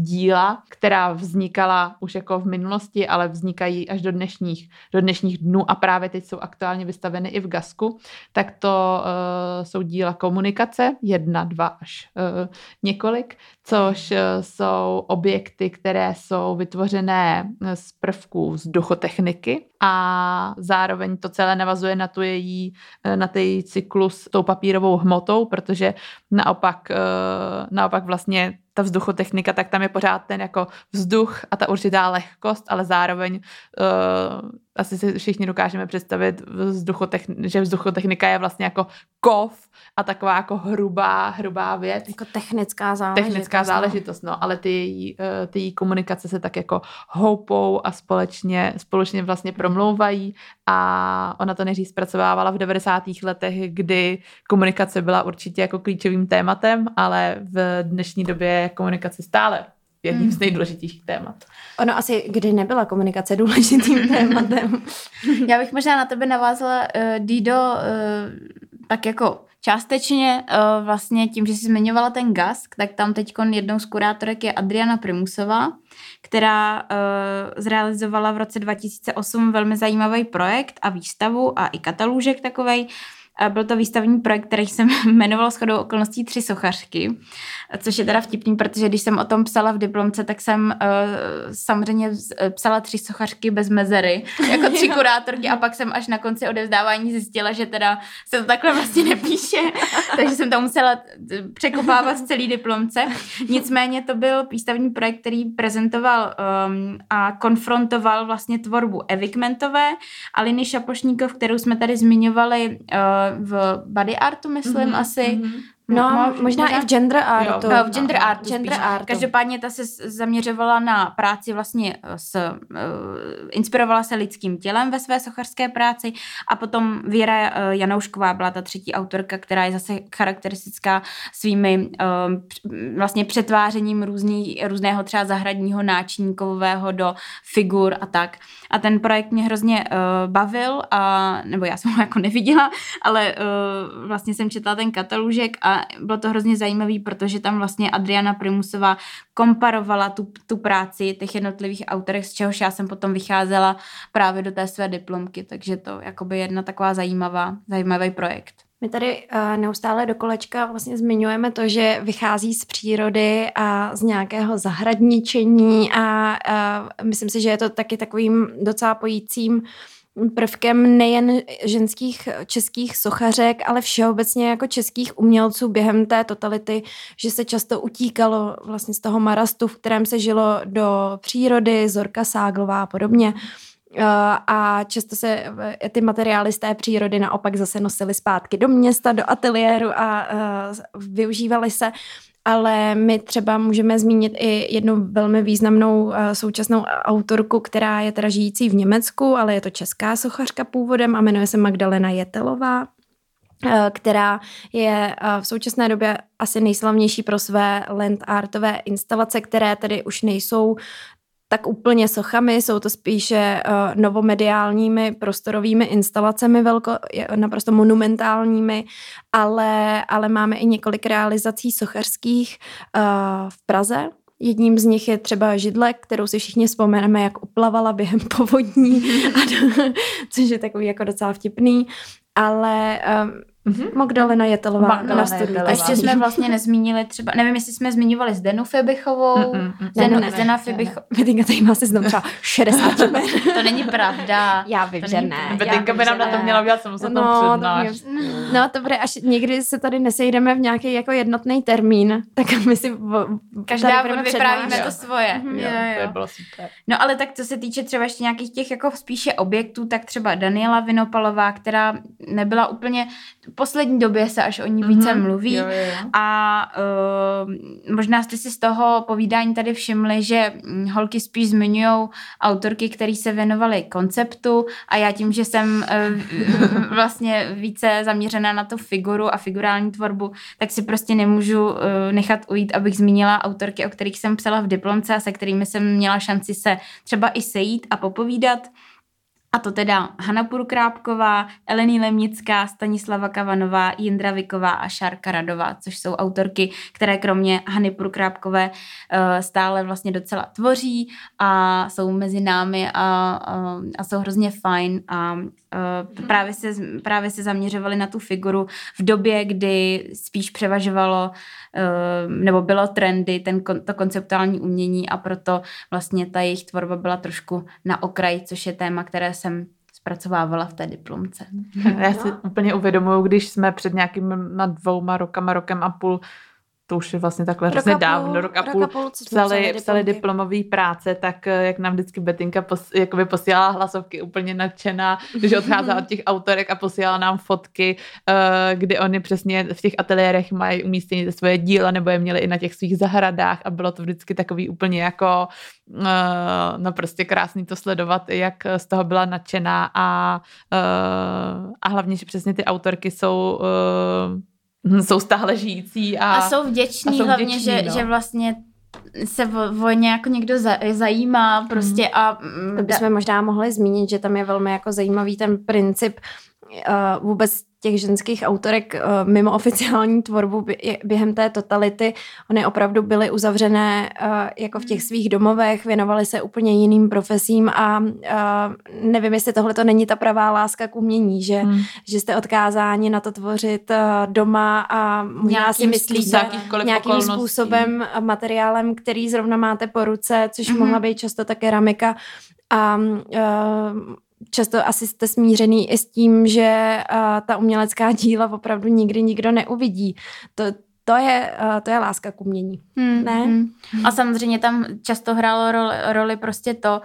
díla, která vznikala už jako v minulosti, ale vznikají až do dnešních, do dnešních dnů a právě teď jsou aktuálně vystaveny i v Gasku, tak to uh, jsou díla komunikace, jedna, dva až uh, několik, což uh, jsou objekty, které jsou vytvořené z prvků vzduchotechniky a zároveň to celé navazuje na tu její, na její cyklus tou papírovou hmotou, protože naopak, eh, naopak vlastně ta vzduchotechnika, tak tam je pořád ten jako vzduch a ta určitá lehkost, ale zároveň uh, asi si všichni dokážeme představit, vzduchotechn- že vzduchotechnika je vlastně jako kov a taková jako hrubá, hrubá věc. Jako technická záležitost. Technická no. záležitost, no, ale ty její, uh, ty její komunikace se tak jako houpou a společně, společně vlastně promlouvají a ona to nejdřív zpracovávala v 90. letech, kdy komunikace byla určitě jako klíčovým tématem, ale v dnešní době je komunikace stále jedním z hmm. nejdůležitějších témat. Ono asi, kdy nebyla komunikace důležitým tématem. Já bych možná na tebe navázala, uh, Dido, uh, tak jako částečně uh, vlastně tím, že jsi zmiňovala ten GASK, tak tam teď jednou z kurátorek je Adriana Primusová, která uh, zrealizovala v roce 2008 velmi zajímavý projekt a výstavu a i katalůžek takovej, byl to výstavní projekt, který jsem jmenoval shodou okolností Tři sochařky, což je teda vtipný, protože když jsem o tom psala v diplomce, tak jsem uh, samozřejmě eh, psala tři sochařky bez mezery, jako tři kurátorky a pak jsem až na konci odevzdávání zjistila, že teda se to takhle vlastně nepíše, takže jsem to musela eh, překopávat v celý diplomce. Nicméně to byl výstavní projekt, který prezentoval um, a konfrontoval vlastně tvorbu Evy Kmentové a Liny Šapošníkov, kterou jsme tady zmiňovali uh, v body artu, myslím mm-hmm, asi, mm-hmm. No, možná, možná i v gender artu. Jo, v gender artu gender artu. Každopádně ta se zaměřovala na práci vlastně s, uh, inspirovala se lidským tělem ve své sochařské práci a potom Věra uh, Janoušková byla ta třetí autorka, která je zase charakteristická svými uh, vlastně přetvářením různý, různého třeba zahradního náčníkového do figur a tak. A ten projekt mě hrozně uh, bavil, a, nebo já jsem ho jako neviděla, ale uh, vlastně jsem četla ten katalůžek a bylo to hrozně zajímavý, protože tam vlastně Adriana Primusová komparovala tu, tu práci těch jednotlivých autorech, z čehož já jsem potom vycházela právě do té své diplomky, takže to jakoby jedna taková zajímavá, zajímavý projekt. My tady uh, neustále do kolečka vlastně zmiňujeme to, že vychází z přírody a z nějakého zahradničení a uh, myslím si, že je to taky takovým docela pojícím prvkem nejen ženských českých sochařek, ale všeobecně jako českých umělců během té totality, že se často utíkalo vlastně z toho marastu, v kterém se žilo do přírody, Zorka Ságlová a podobně. A často se ty materiály z té přírody naopak zase nosily zpátky do města, do ateliéru a využívaly se ale my třeba můžeme zmínit i jednu velmi významnou uh, současnou autorku, která je teda žijící v Německu, ale je to česká sochařka původem a jmenuje se Magdalena Jetelová eh, která je eh, v současné době asi nejslavnější pro své land artové instalace, které tedy už nejsou tak úplně sochami, jsou to spíše uh, novomediálními prostorovými instalacemi, velko, naprosto monumentálními, ale, ale máme i několik realizací sochařských uh, v Praze. Jedním z nich je třeba židle, kterou si všichni vzpomeneme, jak uplavala během povodní, což je takový jako docela vtipný. Ale um, Mm-hmm. Magdalena Jetelová Magdalena na studiu. Jetelová. A ještě jsme vlastně nezmínili třeba, nevím, jestli jsme zmiňovali Zdenu Fibichovou. Mm-mm, mm, Zdenu, ne, ne, ne. Zdena Fibichová. Betinka tady má seznam třeba 60 jmen. To není pravda. Já vím, To že ne. Betinka by nám na to měla udělat samostatnou No, to mě- No, dobré, až někdy se tady nesejdeme v nějaký jako jednotný termín, tak my si Každá budeme vyprávíme to svoje. Jo, Jo, to jo. bylo super. No ale tak co se týče třeba ještě nějakých těch jako spíše objektů, tak třeba Daniela Vinopalová, která nebyla úplně, v poslední době se až o ní více Mhm. mluví. Jo, jo. A uh, možná jste si z toho povídání tady všimli, že mm, holky spíš zmiňují autorky, které se věnovaly konceptu a já tím, že jsem uh, vlastně více zaměřená na tu figuru a figurální tvorbu, tak si prostě nemůžu uh, nechat ujít, abych zmínila autorky, o kterých jsem psala v diplomce a se kterými jsem měla šanci se třeba i sejít a popovídat. A to teda Hanna Purkrápková, Elení Lemnická, Stanislava Kavanová, Jindra Viková a Šárka Radová, což jsou autorky, které kromě Hany Purkrápkové eh, stále vlastně docela tvoří a jsou mezi námi a, a, a jsou hrozně fajn a právě se, právě se zaměřovali na tu figuru v době, kdy spíš převažovalo eh, nebo bylo trendy ten, to konceptuální umění a proto vlastně ta jejich tvorba byla trošku na okraji, což je téma, které jsem zpracovávala v té diplomce. Já si úplně uvědomuju, když jsme před nějakými dvouma rokama, rokem a půl, to už je vlastně takhle Rok hrozně dávno, rok a půl, půl, psali, psali diplomový práce, tak eh, jak nám vždycky Betinka pos, jakoby posílala hlasovky úplně nadšená, když odcházela od těch autorek a posílala nám fotky, eh, kdy oni přesně v těch ateliérech mají umístění svoje díla, nebo je měli i na těch svých zahradách a bylo to vždycky takový úplně jako eh, no prostě krásný to sledovat, jak z toho byla nadšená a, a hlavně, že přesně ty autorky jsou jsou stále žijící a, A jsou vděční a jsou hlavně, vděční, že, no. že vlastně se o, o ně jako někdo za, zajímá prostě a mm, To bychom možná mohli zmínit, že tam je velmi jako zajímavý ten princip uh, vůbec těch ženských autorek uh, mimo oficiální tvorbu bě- během té totality. Ony opravdu byly uzavřené uh, jako v těch svých domovech, věnovaly se úplně jiným profesím a uh, nevím, jestli tohle to není ta pravá láska k umění, že, Hmm. že jste odkázáni na to tvořit uh, doma a možná Nějakým si myslíte nějakým okolností. způsobem materiálem, který zrovna máte po ruce, což mm-hmm. mohla být často ta keramika. A uh, často asi jste smířený i s tím, že uh, ta umělecká díla opravdu nikdy nikdo neuvidí. To, to, je, uh, to je láska k umění. Hmm, Ne? hmm. A samozřejmě tam často hrálo roli, roli prostě to,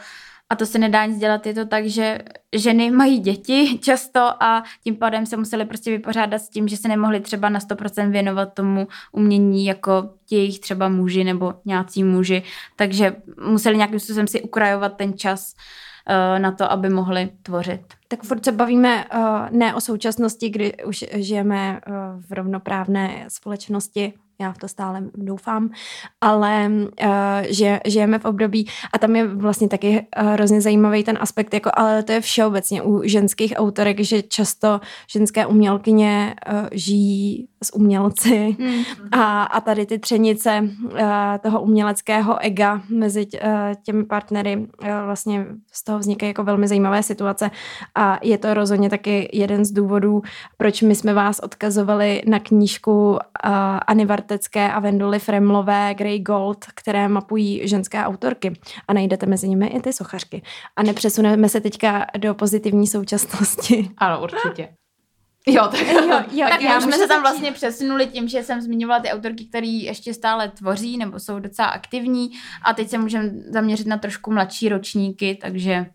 a to se nedá nic dělat. Je to tak, že ženy mají děti často a tím pádem se museli prostě vypořádat s tím, že se nemohli třeba na 100% věnovat tomu umění jako jejich třeba muži nebo nějací muži, takže museli nějakým způsobem si ukrajovat ten čas uh, na to, aby mohli tvořit. Tak furt se bavíme uh, ne o současnosti, kdy už žijeme uh, v rovnoprávné společnosti, já v to stále doufám, ale uh, že žijeme v období a tam je vlastně taky uh, hrozně zajímavý ten aspekt, jako, ale to je všeobecně u ženských autorek, že často ženské umělkyně uh, žijí s umělci mm. a, a tady ty třenice uh, toho uměleckého ega mezi uh, těmi partnery uh, vlastně z toho vznikají jako velmi zajímavé situace a je to rozhodně taky jeden z důvodů, proč my jsme vás odkazovali na knížku uh, Anny Vartecké a Venduly Fremlové Grey Gold, které mapují ženské autorky a najdete mezi nimi i ty sochařky. A nepřesuneme se teďka do pozitivní současnosti. Ano, určitě. Jo, tak, jo, jo, tak já jsme se tam vlastně přesunuli tím, že jsem zmiňovala ty autorky, které ještě stále tvoří nebo jsou docela aktivní a teď se můžeme zaměřit na trošku mladší ročníky, takže,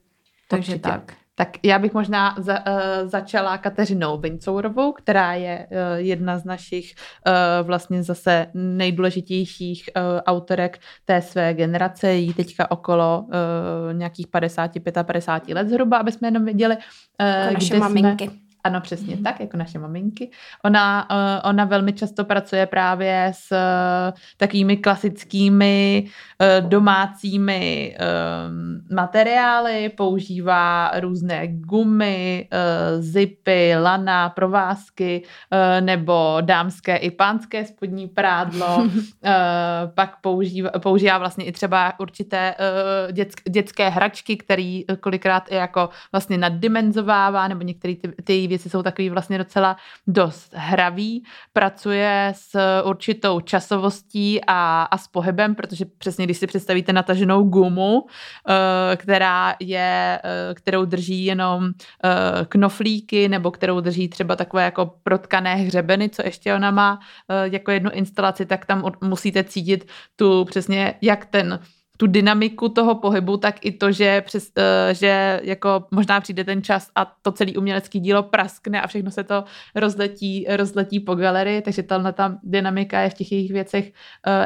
takže tak. Tak já bych možná za, uh, začala Kateřinou Vincourovou, která je uh, jedna z našich uh, vlastně zase nejdůležitějších uh, autorek té své generace. Jí teďka okolo uh, nějakých 50, 55 let zhruba, aby jsme jenom viděli. Uh, naše maminky. Jsme, ano, přesně mm-hmm. tak, jako naše maminky. Ona, uh, ona velmi často pracuje právě s uh, takovými klasickými uh, domácími uh, materiály, používá různé gumy, uh, zipy, lana, provázky, uh, nebo dámské i pánské spodní prádlo. uh, pak používá, používá vlastně i třeba určité uh, dětské, dětské hračky, který kolikrát i jako vlastně naddimenzovává, nebo některé ty, ty věci jsou takový vlastně docela dost hravý, pracuje s určitou časovostí a, a s pohybem, protože přesně když si představíte nataženou gumu, eh, která je, eh, kterou drží jenom eh, knoflíky nebo kterou drží třeba takové jako protkané hřebeny, co ještě ona má jako jednu instalaci, tak tam musíte cítit tu přesně, jak ten tu dynamiku toho pohybu, tak i to, že, přes, uh, že jako možná přijde ten čas a to celé umělecké dílo praskne a všechno se to rozletí, rozletí po galerii, takže ta dynamika je v těch jejich věcech uh,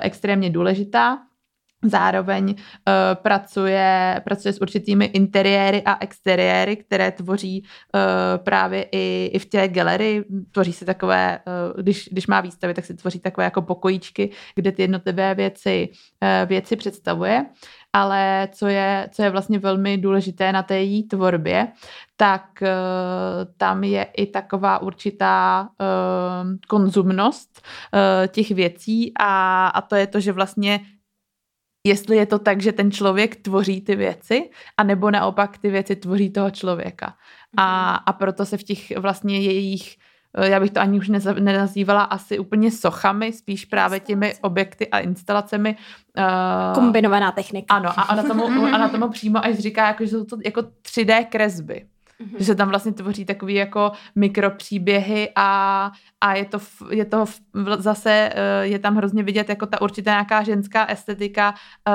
extrémně důležitá. Zároveň uh, pracuje, pracuje s určitými interiéry a exteriéry, které tvoří uh, právě i, i v té galerii. Tvoří se takové, uh, když, když má výstavy, tak si tvoří takové jako pokojíčky, kde ty jednotlivé věci, uh, věci představuje. Ale co je, co je vlastně velmi důležité na té její tvorbě, tak uh, tam je i taková určitá uh, konzumnost uh, těch věcí a, a to je to, že vlastně jestli je to tak, že ten člověk tvoří ty věci, anebo naopak ty věci tvoří toho člověka. A, mhm. a proto se v těch vlastně jejich eh, já bych to ani už nenazývala asi úplně sochami, spíš právě těmi objekty a instalacemi. Uh, Kombinovaná technika. Ano, a ona tomu, ona tomu přímo až říká, jako, že jsou to jako 3D kresby. Mm-hmm. Že se tam vlastně tvoří takový jako mikropříběhy a, a je to, je to zase, eh, je tam hrozně vidět jako ta určitá nějaká ženská estetika uh,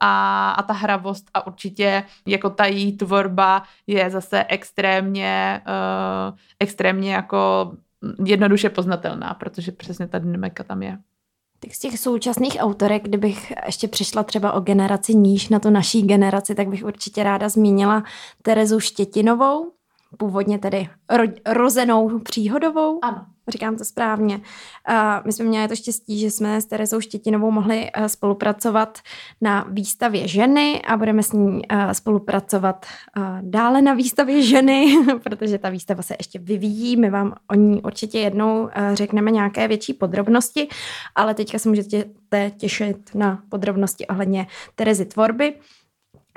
a, a ta hravost a určitě jako ta její tvorba je zase extrémně, uh, extrémně jako jednoduše poznatelná, protože přesně ta dynamika tam je. Tak z těch současných autorek, kdybych ještě přišla třeba o generaci níž na tu naší generaci, tak bych určitě ráda zmínila Terezu Štětinovou, původně tedy ro, rozenou příhodovou. Ano. Říkám to správně. Uh, my jsme měli to štěstí, že jsme s Terezou Štětinovou mohli uh, spolupracovat na výstavě ženy a budeme s ní uh, spolupracovat uh, dále na výstavě ženy, protože ta výstava se ještě vyvíjí. My vám o ní určitě jednou řekneme nějaké větší podrobnosti, ale teďka se můžete těšit na podrobnosti ohledně Terezy tvorby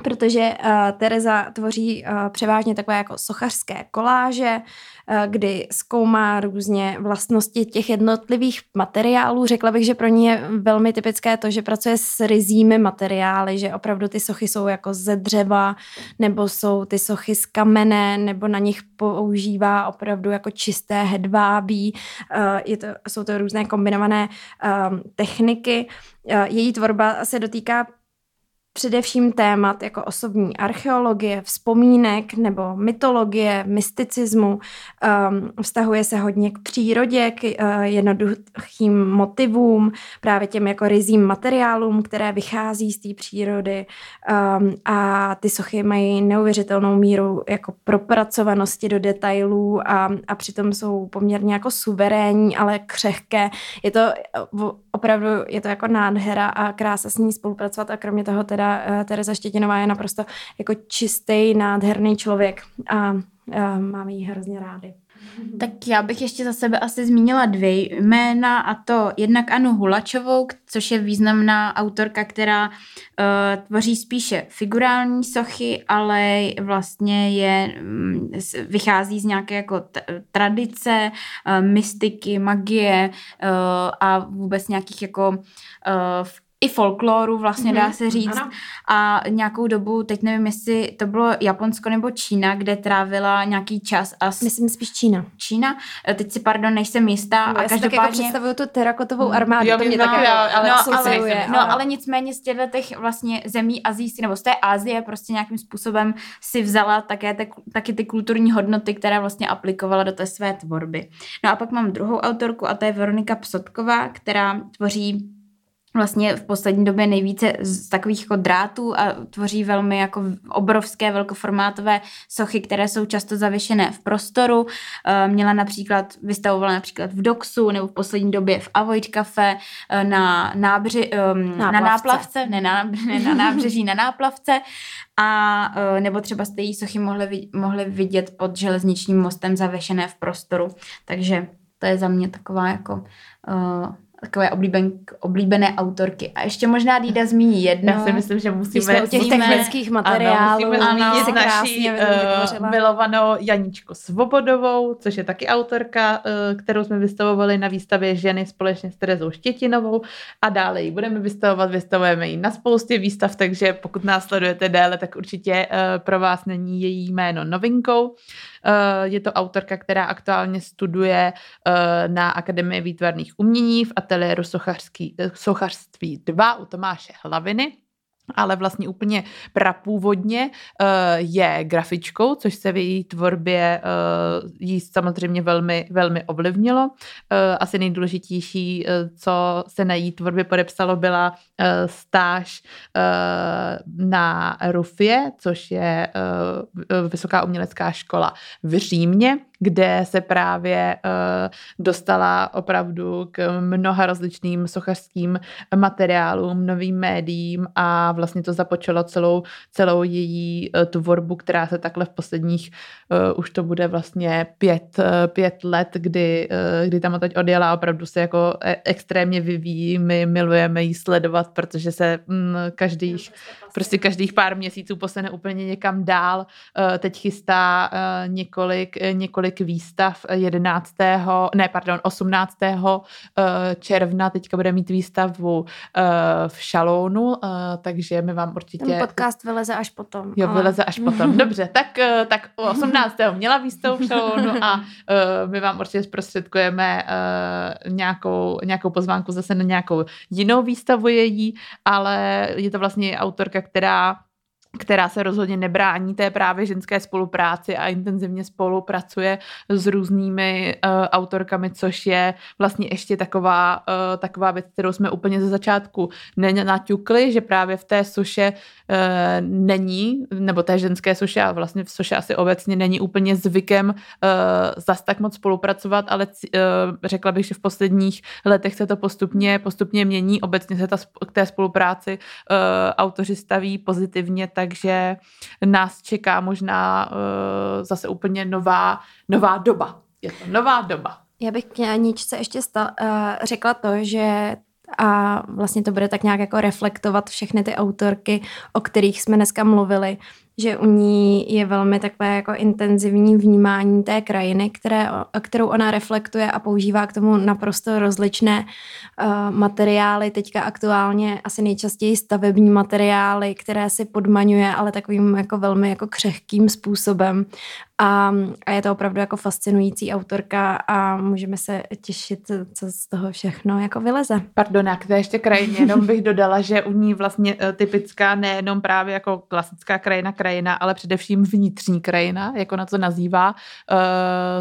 protože uh, Tereza tvoří uh, převážně takové jako sochařské koláže, uh, kdy zkoumá různě vlastnosti těch jednotlivých materiálů. Řekla bych, že pro ní je velmi typické to, že pracuje s rizími materiály, že opravdu ty sochy jsou jako ze dřeva, nebo jsou ty sochy z kamene, nebo na nich používá opravdu jako čisté hedvábí. Uh, je to, jsou to různé kombinované uh, techniky. Její tvorba se dotýká především témat jako osobní archeologie, vzpomínek nebo mytologie, mysticismu. Um, vztahuje se hodně k přírodě, k uh, jednoduchým motivům, právě těm jako rizím materiálům, které vychází z té přírody. Um, a ty sochy mají neuvěřitelnou míru jako propracovanosti do detailů a, a přitom jsou poměrně jako suverénní, ale křehké. Je to opravdu, je to jako nádhera a krása s ní spolupracovat a kromě toho teda uh, Tereza Štětinová je naprosto jako čistý, nádherný člověk a uh, máme ji hrozně rády. Tak já bych ještě za sebe asi zmínila dvě jména a to jednak Anu Hulačovou, což je významná autorka, která uh, tvoří spíše figurální sochy, ale vlastně je, um, vychází z nějaké jako t- tradice, uh, mystiky, magie uh, a vůbec nějakých jako uh, i folkloru, vlastně dá mhm, se říct. Ano. A nějakou dobu, teď nevím, jestli to bylo Japonsko nebo Čína, kde trávila nějaký čas. A s... Myslím spíš Čína. Čína? E, teď si, pardon, nejsem jistá. No, a každopádně... tak jako představuju tu terakotovou armádu, jo, to mě no, tak jako ale, no, ale, no, ale nicméně z těchto těch vlastně zemí azijských, nebo z té Asie prostě nějakým způsobem si vzala také te, taky ty kulturní hodnoty, které vlastně aplikovala do té své tvorby. No a pak mám druhou autorku a to je Veronika Psotková, která tvoří vlastně v poslední době nejvíce z takových jako drátů a tvoří velmi jako obrovské velkoformátové sochy, které jsou často zavěšené v prostoru. Eh, měla například, vystavovala například v Doxu nebo v poslední době v Avoid Cafe eh, na, nábři, um, na náplavce, ne na, ne na nábřeží, na náplavce a nebo třeba jste její sochy mohli, mohli vidět pod železničním mostem zavěšené v prostoru. Takže to je za mě taková jako uh, takové oblíben, oblíbené autorky. A ještě možná Dída zmíní jedno. Já si myslím, že musíme... Jsme u těch musíme, technických materiálů. Ano, musíme ano, zmínit naší uh, milovanou Janičku Svobodovou, což je taky autorka, uh, kterou jsme vystavovali na výstavě ženy společně s Terezou Štětinovou a dále ji budeme vystavovat, vystavujeme ji na spoustě výstav, takže pokud nás sledujete déle, tak určitě uh, pro vás není její jméno novinkou. Eh, je to autorka, která aktuálně studuje eh, na Akademii výtvarných umění v ateliéru eh, sochařství 2 u Tomáše Hlaviny ale vlastně úplně prapůvodně uh, je grafičkou, což se v její tvorbě uh, jí samozřejmě velmi, velmi ovlivnilo. Uh, asi nejdůležitější, co se na její tvorbě podepsalo, byla stáž na Rufie, což je vysoká umělecká škola v Římě, kde se právě uh, dostala opravdu k mnoha rozličným sochařským materiálům, novým médiím a vlastně to započalo celou, celou její uh, tvorbu, která se takhle v posledních, uh, už to bude vlastně pět, pět let, kdy, kdy tam teď odjela, opravdu se jako extrémně vyvíjí, my milujeme jí sledovat, protože se mm, každých, prostě každých pár měsíců posune úplně někam dál. Teď chystá několik, několik několik výstav 11. ne, pardon, 18. Eh, června teďka bude mít výstavu eh, v Šalónu, eh, takže my vám určitě... Ten podcast vyleze až potom. Jo, vyleze až potom. Dobře, tak, tak 18. měla výstavu v Šalónu a my vám určitě zprostředkujeme nějakou, nějakou pozvánku zase na nějakou jinou výstavu její, ale je to vlastně autorka, která která se rozhodně nebrání té právě ženské spolupráci a intenzivně spolupracuje s různými uh, autorkami, což je vlastně ještě taková, uh, taková věc, kterou jsme úplně ze začátku nenaťukli, že právě v té suše uh, není, nebo té ženské suše a vlastně v suše asi obecně není úplně zvykem uh, zas tak moc spolupracovat, ale uh, řekla bych, že v posledních letech se to postupně, postupně mění, obecně se ta, k té spolupráci uh, autoři staví pozitivně, takže nás čeká možná uh, zase úplně nová, nová doba. Je to nová doba. Já bych k Aničce ještě sta- uh, řekla to, že a vlastně to bude tak nějak jako reflektovat všechny ty autorky, o kterých jsme dneska mluvili, že u ní je velmi takové jako intenzivní vnímání té krajiny, které, kterou ona reflektuje a používá k tomu naprosto rozličné uh, materiály. Teďka aktuálně asi nejčastěji stavební materiály, které si podmaňuje, ale takovým jako velmi jako křehkým způsobem. A, a je to opravdu jako fascinující autorka a můžeme se těšit, co z toho všechno jako vyleze. Pardon, k té ještě krajině, jenom bych dodala, že u ní vlastně eh, typická nejenom právě jako klasická krajina, krajina, ale především vnitřní krajina, jako na to nazývá, uh,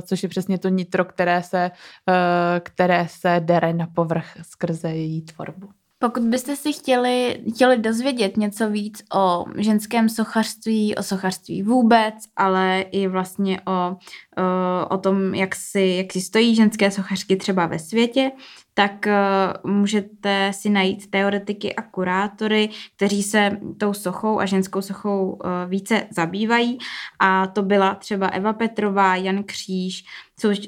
což je přesně to nitro, které se, uh, které se dere na povrch skrze její tvorbu. Pokud byste si chtěli, chtěli dozvědět něco víc o ženském sochařství, o sochařství vůbec, ale i vlastně o, o tom, jak si, jak si stojí ženské sochařky třeba ve světě, tak uh, můžete si najít teoretiky a kurátory, kteří se tou sochou a ženskou sochou uh, více zabývají. A to byla třeba Eva Petrová, Jan Kříž,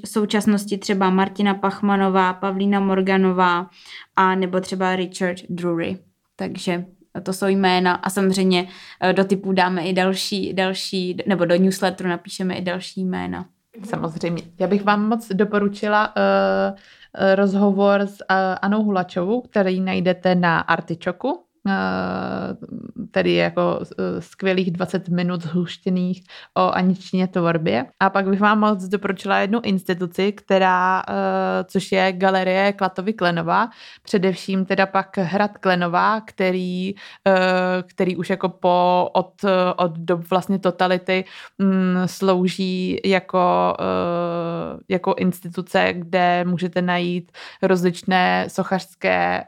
v současnosti třeba Martina Pachmanová, Pavlína Morganová a nebo třeba Richard Drury. Takže to jsou jména a samozřejmě uh, do typu dáme i další, další, nebo do newsletteru napíšeme i další jména. Samozřejmě. Já bych vám moc doporučila uh, rozhovor s uh, Anou Hulačovou, který najdete na Artičoku, Eh, tedy jako eh, skvělých 20 minut zhuštěných o aničtině tvorbě. A pak bych vám moc doporučila jednu instituci, která, eh, což je Galerie Klatovy Klenová, především teda pak Hrad Klenová, který, který už jako po, od, od dob vlastně totality mm, slouží jako, jako instituce, kde můžete najít rozličné sochařské,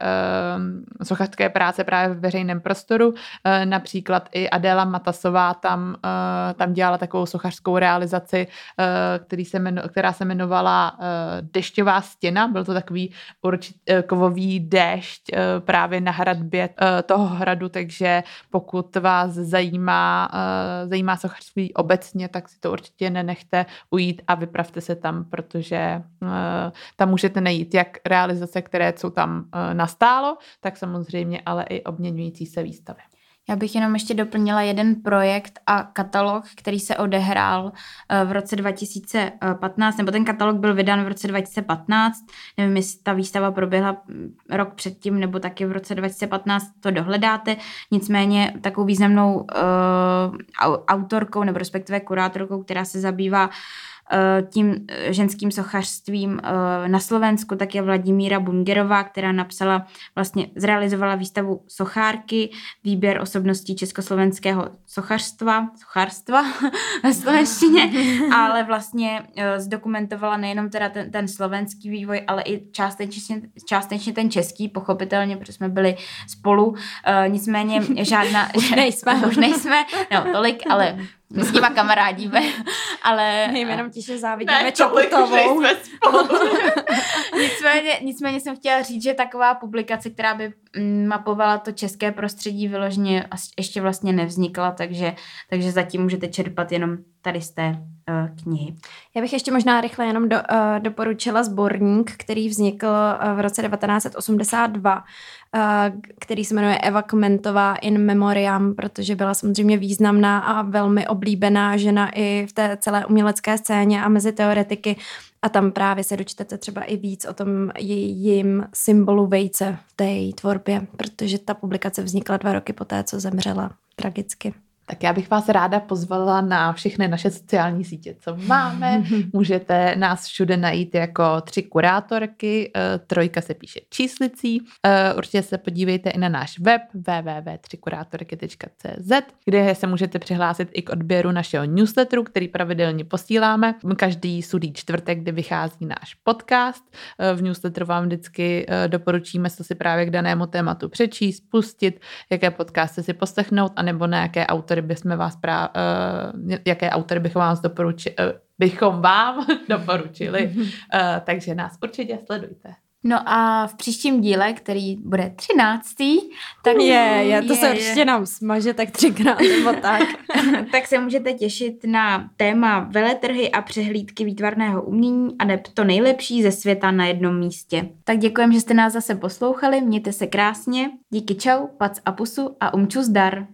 sochařské práce právě v veřejném prostoru. Eh, například i Adéla Matasová tam, eh, tam dělala takovou sochařskou realizaci, eh, který se jmeno, která se jmenovala Dešťová stěna. Byl to takový určit, kovový déšť právě na hradbě toho hradu, takže pokud vás zajímá, zajímá sochařství obecně, tak si to určitě nenechte ujít a vypravte se tam, protože tam můžete najít jak realizace, které jsou tam nastálo, tak samozřejmě ale i obměňující se výstavy. Já bych jenom ještě doplnila jeden projekt a katalog, který se odehrál eh, v roce 2015, nebo ten katalog byl vydán v roce 2015. Nevím, jestli ta výstava proběhla mm, rok předtím, nebo taky v roce 2015 to dohledáte. Nicméně takovou významnou uh, autorkou, nebo respektive kurátorkou, která se zabývá uh, tím eh, ženským sochařstvím eh, na Slovensku, tak je Vladimíra Bungerová, která napsala, vlastně zrealizovala výstavu Sochárky, výběr osobností československého sochařstva, sochařstva ve slovenštině, ale vlastně zdokumentovala nejenom teda ten, ten slovenský vývoj, ale i částečně, částečně ten český, pochopitelně, protože jsme byli spolu, nicméně žádná... už nejsme. už nejsme, no tolik, ale my s nima kamarádíme, ale... My jenom tiše závidíme ne, Čaputovou. nicméně, nicméně jsem chtěla říct, že taková publikace, která by mapovala to české prostředí vyloženě ještě vlastně nevznikla, takže, takže zatím můžete čerpat jenom tady z té uh, knihy. Já bych ještě možná rychle jenom do, uh, doporučila sborník, který vznikl uh, v roce 1982, uh, který se jmenuje Eva Kmentová in Memoriam, protože byla samozřejmě významná a velmi oblíbená žena i v té celé umělecké scéně a mezi teoretiky. A tam právě se dočtete třeba i víc o tom jejím symbolu vejce v té její tvorbě, protože ta publikace vznikla dva roky poté, co zemřela tragicky tak já bych vás ráda pozvala na všechny naše sociální sítě, co máme. Můžete nás všude najít jako tři kurátorky, eh, trojka se píše číslicí. Eh, určitě se podívejte i na náš web www.třikurátorky.cz, kde se můžete přihlásit i k odběru našeho newsletteru, který pravidelně posíláme. Každý sudý čtvrtek, kdy vychází náš podcast. Eh, v newsletteru vám vždycky doporučíme, co si právě k danému tématu přečíst, pustit, jaké podcasty si poslechnout, anebo na jaké autory autory bychom vás prá, uh, jaké autory bychom vás doporučili, uh, bychom vám doporučili. Uh, takže nás určitě sledujte. No a v příštím díle, který bude třináctý, tak... Je, je, to je, se určitě nám smaže tak třikrát nebo tak. tak se můžete těšit na téma veletrhy a přehlídky výtvarného umění a neb to nejlepší ze světa na jednom místě. Tak děkujem, že jste nás zase poslouchali, mějte se krásně, díky čau, pac a pusu a umču zdar.